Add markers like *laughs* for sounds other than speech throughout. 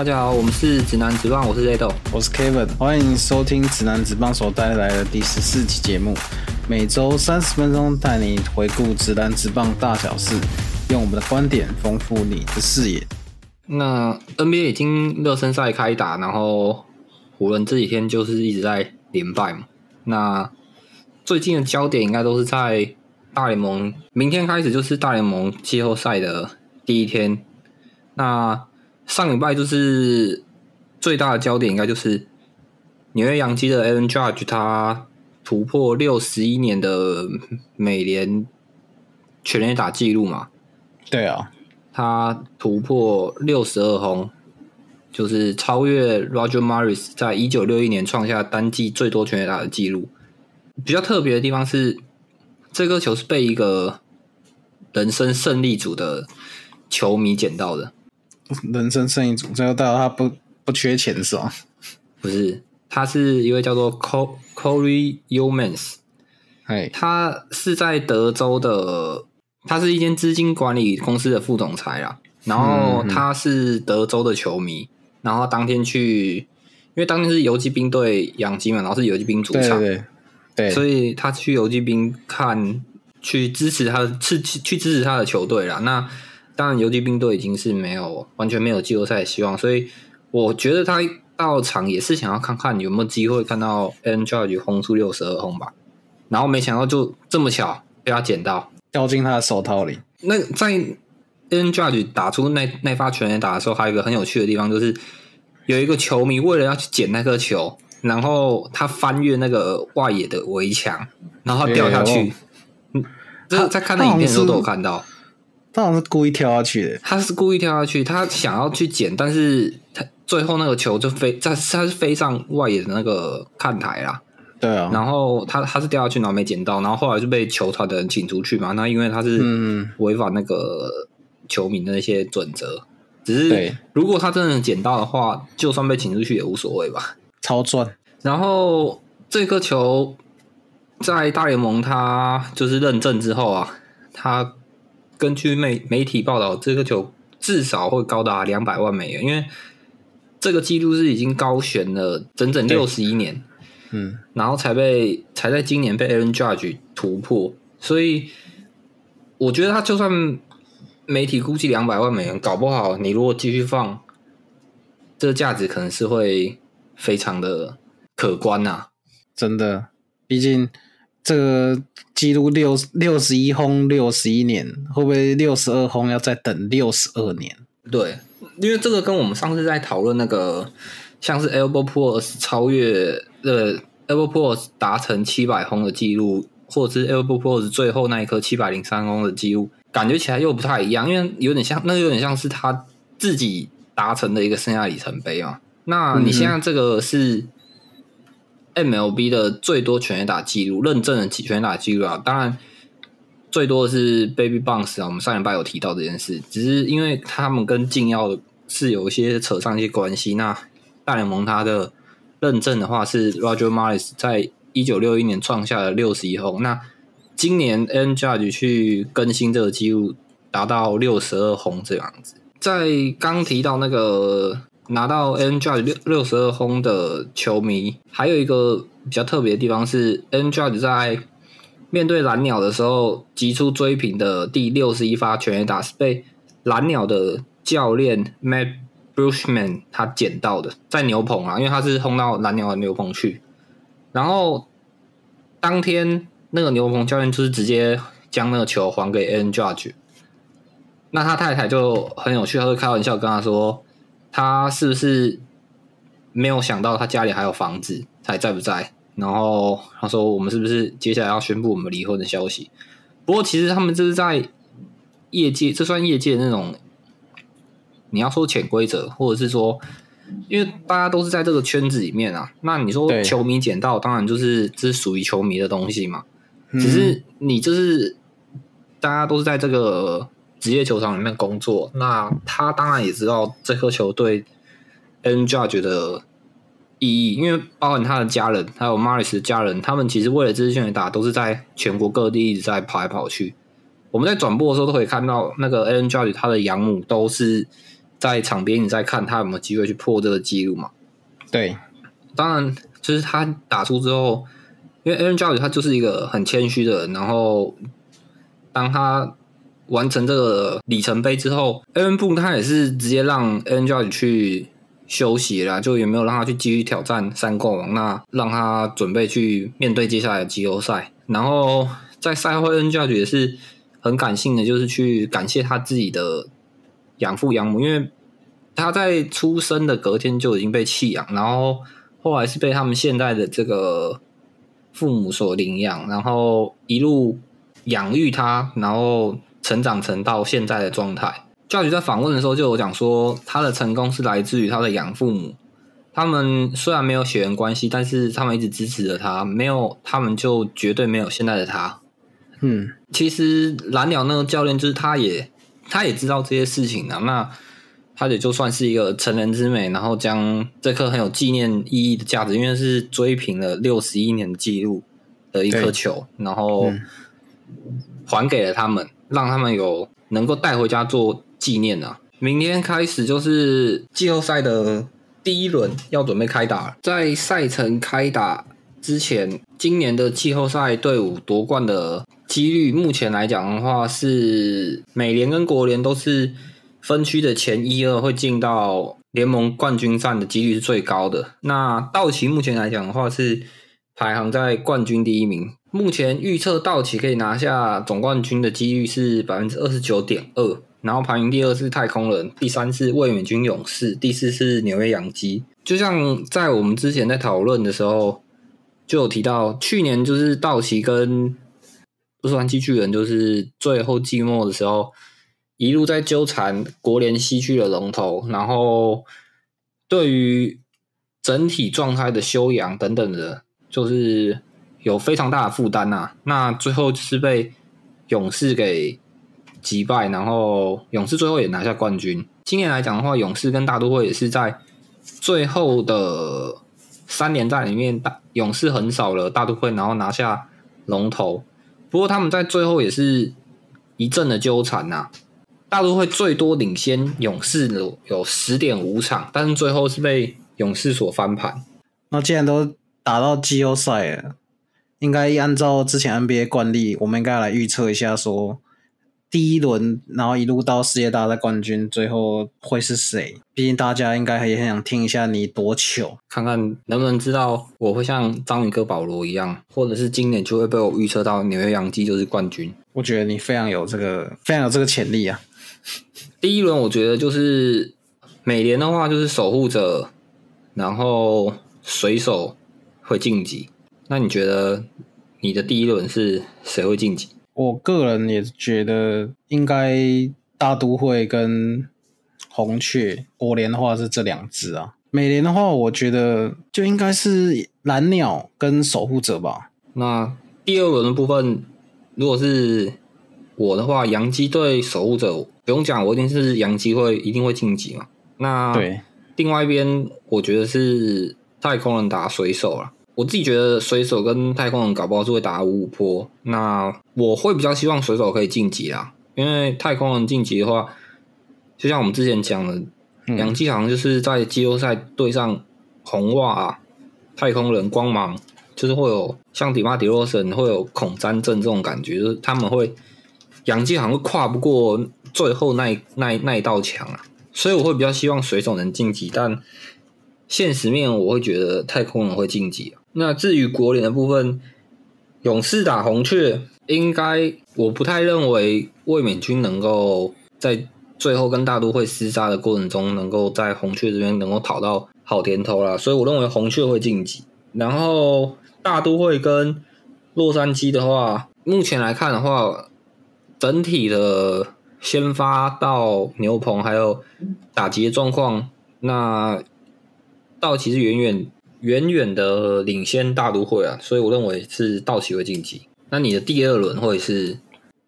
大家好，我们是指南直棒，我是 Z 豆。我是 Kevin，欢迎收听指南直棒所带来的第十四期节目，每周三十分钟带你回顾指南直棒大小事，用我们的观点丰富你的视野。那 NBA 已经热身赛开打，然后湖人这几天就是一直在连败嘛。那最近的焦点应该都是在大联盟，明天开始就是大联盟季后赛的第一天。那上礼拜就是最大的焦点，应该就是纽约洋基的 Aaron Judge 他突破六十一年的美联全垒打记录嘛？对啊，他突破六十二轰，就是超越 Roger Maris 在一九六一年创下单季最多全垒打的记录。比较特别的地方是，这颗球是被一个人生胜利组的球迷捡到的。人生胜利组，最后到他不不缺钱是吧？不是，他是一位叫做 Co Corey Umans，哎，他是在德州的，他是一间资金管理公司的副总裁啦。然后他是德州的球迷，然后当天去，因为当天是游击兵对养鸡嘛，然后是游击兵主场，对对，所以他去游击兵看，去支持他的，去去支持他的球队啦。那当然，游击兵队已经是没有完全没有季后赛的希望，所以我觉得他到场也是想要看看有没有机会看到 N Judge 轰出六十二轰吧。然后没想到就这么巧被他捡到，掉进他的手套里。那在 N Judge 打出那那发全垒打的时候，还有一个很有趣的地方，就是有一个球迷为了要去捡那颗球，然后他翻越那个外野的围墙，然后掉下去。嗯，这在看那影片的时候都有看到。他好像是故意跳下去的，他是故意跳下去，他想要去捡，但是他最后那个球就飞在，他是飞上外野的那个看台啦。对啊，然后他他是掉下去，然后没捡到，然后后来就被球团的人请出去嘛。那因为他是违反那个球迷的那些准则，只是如果他真的捡到的话，就算被请出去也无所谓吧，超赚。然后这个球在大联盟他就是认证之后啊，他。根据媒媒体报道，这个球至少会高达两百万美元，因为这个记录是已经高悬了整整六十一年，嗯，然后才被才在今年被 Aaron Judge 突破，所以我觉得他就算媒体估计两百万美元，搞不好你如果继续放，这个价值可能是会非常的可观呐，真的，毕竟。这个记录六六十一轰六十一年，会不会六十二轰要再等六十二年？对，因为这个跟我们上次在讨论那个，像是 Albert p o r s 超越呃 Albert p o r s 达成七百轰的记录，或者是 Albert p o r s 最后那一颗七百零三轰的记录，感觉起来又不太一样，因为有点像，那有点像是他自己达成的一个生涯里程碑嘛。那你现在这个是？MLB 的最多全垒打记录认证的几全垒打记录啊，当然最多的是 Baby Bounce 啊。我们上礼拜有提到这件事，只是因为他们跟禁药是有一些扯上一些关系。那大联盟它的认证的话是 Roger Maris 在一九六一年创下了六十一轰，那今年 N Judge 去更新这个记录，达到六十二轰这样子。在刚提到那个。拿到 N Judge 六六十二轰的球迷，还有一个比较特别的地方是，N Judge 在面对蓝鸟的时候，急出追平的第六十一发全垒打是被蓝鸟的教练 Matt Bushman 他捡到的，在牛棚啊，因为他是轰到蓝鸟的牛棚去，然后当天那个牛棚教练就是直接将那个球还给 N Judge，那他太太就很有趣，他就开玩笑跟他说。他是不是没有想到他家里还有房子，还在不在？然后他说：“我们是不是接下来要宣布我们离婚的消息？”不过其实他们这是在业界，这算业界那种你要说潜规则，或者是说，因为大家都是在这个圈子里面啊。那你说球迷捡到，当然就是这是属于球迷的东西嘛。只是你就是大家都是在这个。职业球场里面工作，那他当然也知道这颗球对 N Judge 的意义，因为包含他的家人，还有 Maris 的家人，他们其实为了这支球队打，都是在全国各地一直在跑来跑去。我们在转播的时候都可以看到，那个 N Judge 他的养母都是在场边你在看他有没有机会去破这个记录嘛？对，当然就是他打出之后，因为 Judge 他就是一个很谦虚的人，然后当他完成这个里程碑之后，Aaron Boone 他也是直接让 Aaron Judge 去休息啦，就也没有让他去继续挑战三冠王，那让他准备去面对接下来的季后赛。然后在赛后，Aaron Judge 也是很感性的，就是去感谢他自己的养父养母，因为他在出生的隔天就已经被弃养，然后后来是被他们现在的这个父母所领养，然后一路养育他，然后成长成到现在的状态。教育在访问的时候就有讲说，他的成功是来自于他的养父母。他们虽然没有血缘关系，但是他们一直支持着他，没有他们就绝对没有现在的他。嗯，其实蓝鸟那个教练就是他也他也知道这些事情啊，那他也就算是一个成人之美，然后将这颗很有纪念意义的价值，因为是追平了六十一年的记录的一颗球，然后嗯还给了他们，让他们有能够带回家做纪念啊。明天开始就是季后赛的第一轮要准备开打了，在赛程开打之前，今年的季后赛队伍夺冠的几率，目前来讲的话是美联跟国联都是分区的前一二会进到联盟冠军战的几率是最高的。那道奇目前来讲的话是排行在冠军第一名，目前预测道奇可以拿下总冠军的几率是百分之二十九点二。然后排名第二是太空人，第三是卫冕军勇士，第四是纽约洋基。就像在我们之前在讨论的时候，就有提到，去年就是道奇跟洛杉矶巨人，就是最后季末的时候，一路在纠缠国联西区的龙头，然后对于整体状态的修养等等的，就是有非常大的负担呐。那最后就是被勇士给击败，然后勇士最后也拿下冠军。今年来讲的话，勇士跟大都会也是在最后的三连战里面，大勇士横扫了大都会，然后拿下龙头。不过他们在最后也是一阵的纠缠呐、大都会最多领先勇士有有十点五场，但是最后是被勇士所翻盘。那既然都打到季后赛了，应该按照之前 NBA 惯例，我们应该来预测一下说。第一轮，然后一路到世界大赛冠军，最后会是谁？毕竟大家应该也很想听一下你多糗。看看能不能知道我会像章鱼哥保罗一样，或者是今年就会被我预测到纽约洋基就是冠军。我觉得你非常有这个，非常有这个潜力啊！*laughs* 第一轮我觉得就是美联的话就是守护者，然后水手会晋级。那你觉得你的第一轮是谁会晋级？我个人也觉得应该大都会跟红雀，国联的话是这两支啊。美联的话，我觉得就应该是蓝鸟跟守护者吧。那第二轮的部分，如果是我的话，洋基对守护者不用讲，我一定是洋基会一定会晋级嘛。那对，另外一边，我觉得是太空人打水手了。我自己觉得水手跟太空人搞不好是会打五五坡。那我会比较希望水手可以晋级啦，因为太空人晋级的话，就像我们之前讲的，嗯洋基好像就是在季后赛对上红袜、啊、太空人、光芒，就是会有像迪马迪洛森会有恐詹症这种感觉，就是他们会杨基好像会跨不过最后那那那一道墙啊。所以我会比较希望水手能晋级，但现实面我会觉得太空人会晋级。那至于国联的部分，勇士打红雀，应该我不太认为卫冕军能够在最后跟大都会厮杀的过程中，能够在红雀这边能够讨到好甜头啦。所以我认为红雀会晋级。然后大都会跟洛杉矶的话，目前来看的话，整体的先发到牛棚还有打击的状况，那道奇是远远远远的领先大都会啊，所以我认为是道奇会晋级。那你的第二轮会是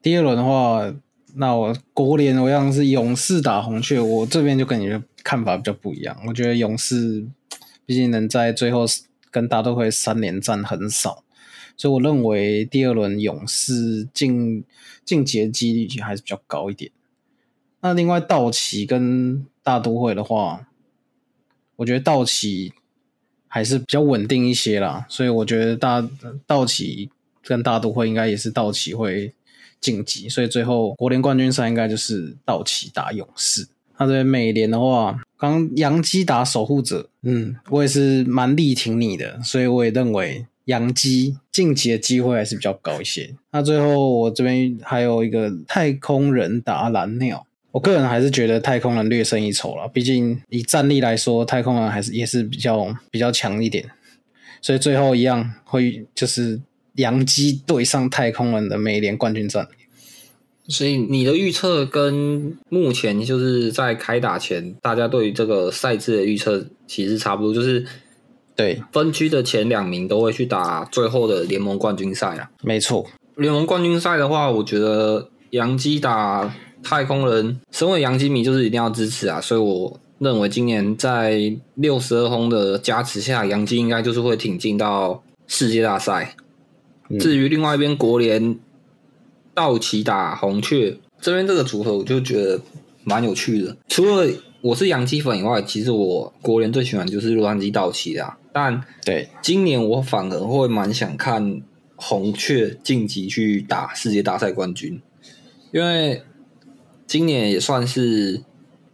第二轮的话，那我国联我一样是勇士打红雀，我这边就跟你的看法比较不一样。我觉得勇士毕竟能在最后跟大都会三连战很少，所以我认为第二轮勇士晋晋级几率还是比较高一点。那另外道奇跟大都会的话，我觉得道奇还是比较稳定一些啦，所以我觉得大道奇跟大都会应该也是道奇会晋级，所以最后国联冠军赛应该就是道奇打勇士。那这边美联的话，刚杨基打守护者，嗯，我也是蛮力挺你的，所以我也认为杨基晋级的机会还是比较高一些。那最后我这边还有一个太空人打蓝鸟，我个人还是觉得太空人略胜一筹了，毕竟以战力来说，太空人还是也是比较比较强一点，所以最后一样会就是洋基对上太空人的美联冠军战。所以你的预测跟目前就是在开打前，大家对于这个赛制的预测其实差不多，就是对分区的前两名都会去打最后的联盟冠军赛啊。没错，联盟冠军赛的话，我觉得洋基打太空人，身为洋基迷就是一定要支持啊。所以我认为今年在六十二轰的加持下，洋基应该就是会挺进到世界大赛。至于另外一边国联。道奇打红雀这边这个组合，我就觉得蛮有趣的。除了我是洋基粉以外，其实我国联最喜欢就是洛杉矶道奇的。但对今年我反而会蛮想看红雀晋级去打世界大赛冠军，因为今年也算是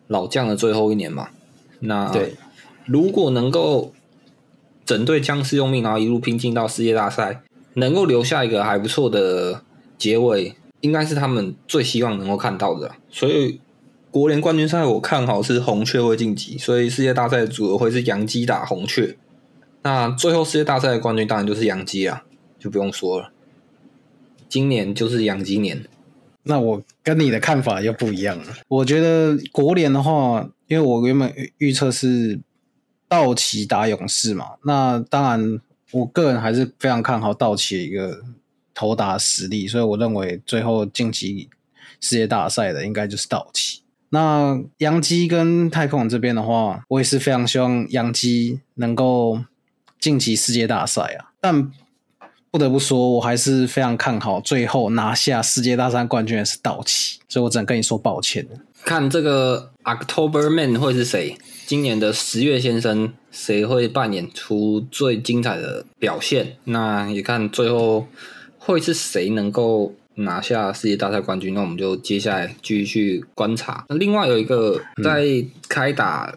老将的最后一年嘛。那对，如果能够整队僵尸用命，然后一路拼进到世界大赛，能够留下一个还不错的。结尾应该是他们最希望能够看到的，所以国联冠军赛我看好是红雀会晋级，所以世界大赛的组合会是洋基打红雀。那最后世界大赛的冠军当然就是洋基啊，就不用说了。今年就是洋基年。那我跟你的看法又不一样了。我觉得国联的话，因为我原本预测是道奇打勇士嘛，那当然我个人还是非常看好道奇的一个。投打实力，所以我认为最后晋级世界大赛的应该就是道奇。那杨基跟太空这边的话，我也是非常希望杨基能够晋级世界大赛啊。但不得不说，我还是非常看好最后拿下世界大赛冠军的是道奇，所以我只能跟你说抱歉看这个 October Man 会是谁？今年的十月先生谁会扮演出最精彩的表现？那也看最后。会是谁能够拿下世界大赛冠军？那我们就接下来继续去观察。那另外有一个在开打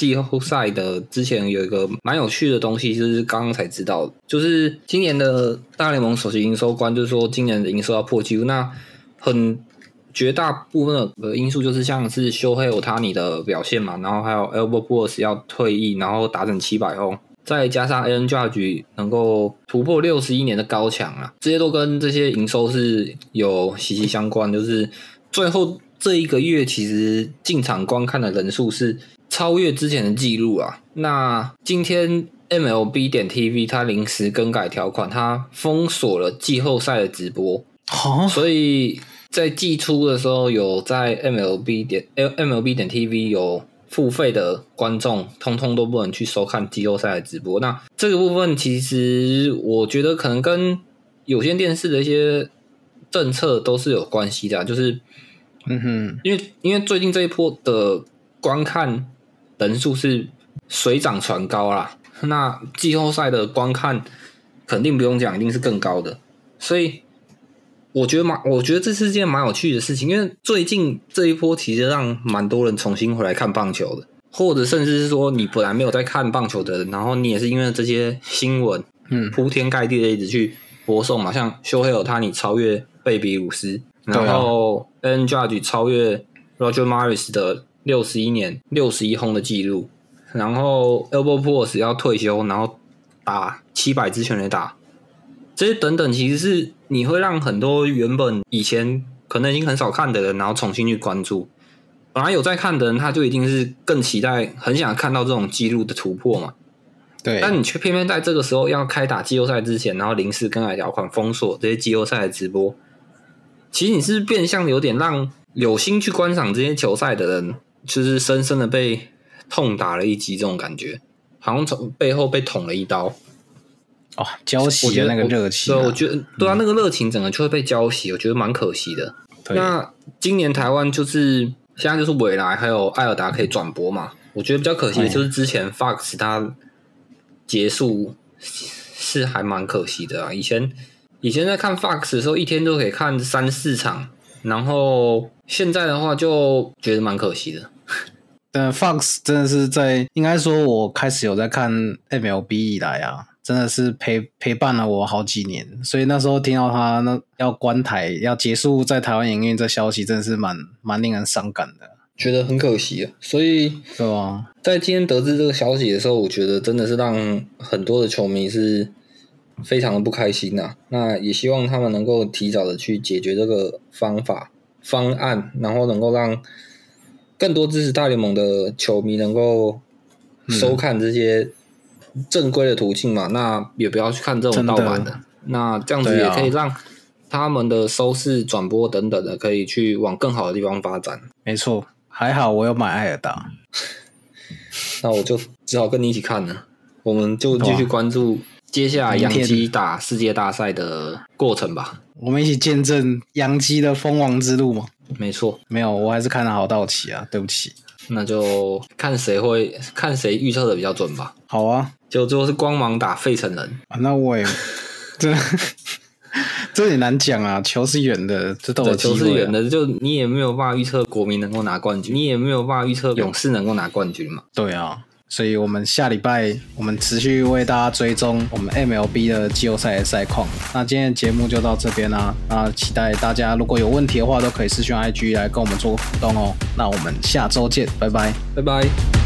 季后赛的之前，有一个蛮有趣的东西，就是刚刚才知道，就是今年的大联盟首席营收官，就是说今年的营收要破纪录。那很绝大部分的因素就是像是修黑有他你的表现嘛，然后还有 Albert o s 要退役，然后打整七百轰。再加上 A N Judge 能够突破六十一年的高墙啊，这些都跟这些营收是有息息相关。就是最后这一个月，其实进场观看的人数是超越之前的记录啊。那今天 M L B 点 T V 它临时更改条款，它封锁了季后赛的直播，所以在季初的时候有在 M L B 点 L M L B 点 T V 有。付费的观众通通都不能去收看季后赛的直播。那这个部分其实我觉得可能跟有线电视的一些政策都是有关系的。就是，嗯哼，因为因为最近这一波的观看人数是水涨船高啦，那季后赛的观看肯定不用讲，一定是更高的。所以。我觉得蛮，我觉得这是件蛮有趣的事情，因为最近这一波其实让蛮多人重新回来看棒球的，或者甚至是说你本来没有在看棒球的人，然后你也是因为这些新闻，嗯，铺天盖地的一直去播送嘛，像修黑尔他你超越贝比鲁斯，然后 N Judge 超越 Roger Maris 的六十一年六十一轰的记录，然后 r s 要退休，然后打七百支全垒打。这些等等，其实是你会让很多原本以前可能已经很少看的人，然后重新去关注。本来有在看的人，他就一定是更期待、很想看到这种记录的突破嘛。对。但你却偏偏在这个时候要开打季后赛之前，然后临时更改条款封锁这些季后赛的直播。其实你是变相有点让有心去观赏这些球赛的人，就是深深的被痛打了一击，这种感觉，好像从背后被捅了一刀。哦，浇熄的那个热情，对，我觉得对啊，那个热情整个就会被浇熄，我觉得蛮可惜的。那今年台湾就是现在就是未来还有艾尔达可以转播嘛。我觉得比较可惜的就是之前 Fox 它结束是还蛮可惜的啊。以前以前在看 Fox 的时候，一天都可以看三四场，然后现在的话就觉得蛮可惜的。*laughs* 但 Fox 真的是在应该说，我开始有在看 MLB 以来啊，真的是陪陪伴了我好几年。所以那时候听到他那要关台、要结束在台湾营运这消息，真的是蛮蛮令人伤感的，觉得很可惜啊。所以对吧？在今天得知这个消息的时候，我觉得真的是让很多的球迷是非常的不开心呐。那也希望他们能够提早的去解决这个方法方案，然后能够让。更多支持大联盟的球迷能够收看这些正规的途径嘛？那也不要去看这种盗版的。那这样子也可以让他们的收视、转播等等的，可以去往更好的地方发展。没错，还好我有买艾尔达，*laughs* 那我就只好跟你一起看了。我们就继续关注接下来杨基打世界大赛的过程吧。我们一起见证杨基的封王之路嘛？没错，没有，我还是看的好道奇啊，对不起。那就看谁会看谁预测的比较准吧。好啊，就最后是光芒打费城人啊，那我也 *laughs* 这这也难讲啊，球是远的，这都有球是远的，就你也没有办法预测国民能够拿冠军，你也没有办法预测勇士能够拿冠军嘛。对啊。所以，我们下礼拜我们持续为大家追踪我们 MLB 的季后赛的赛况。那今天的节目就到这边啦。那期待大家如果有问题的话，都可以私讯 IG 来跟我们做互动哦。那我们下周见，拜拜，拜拜。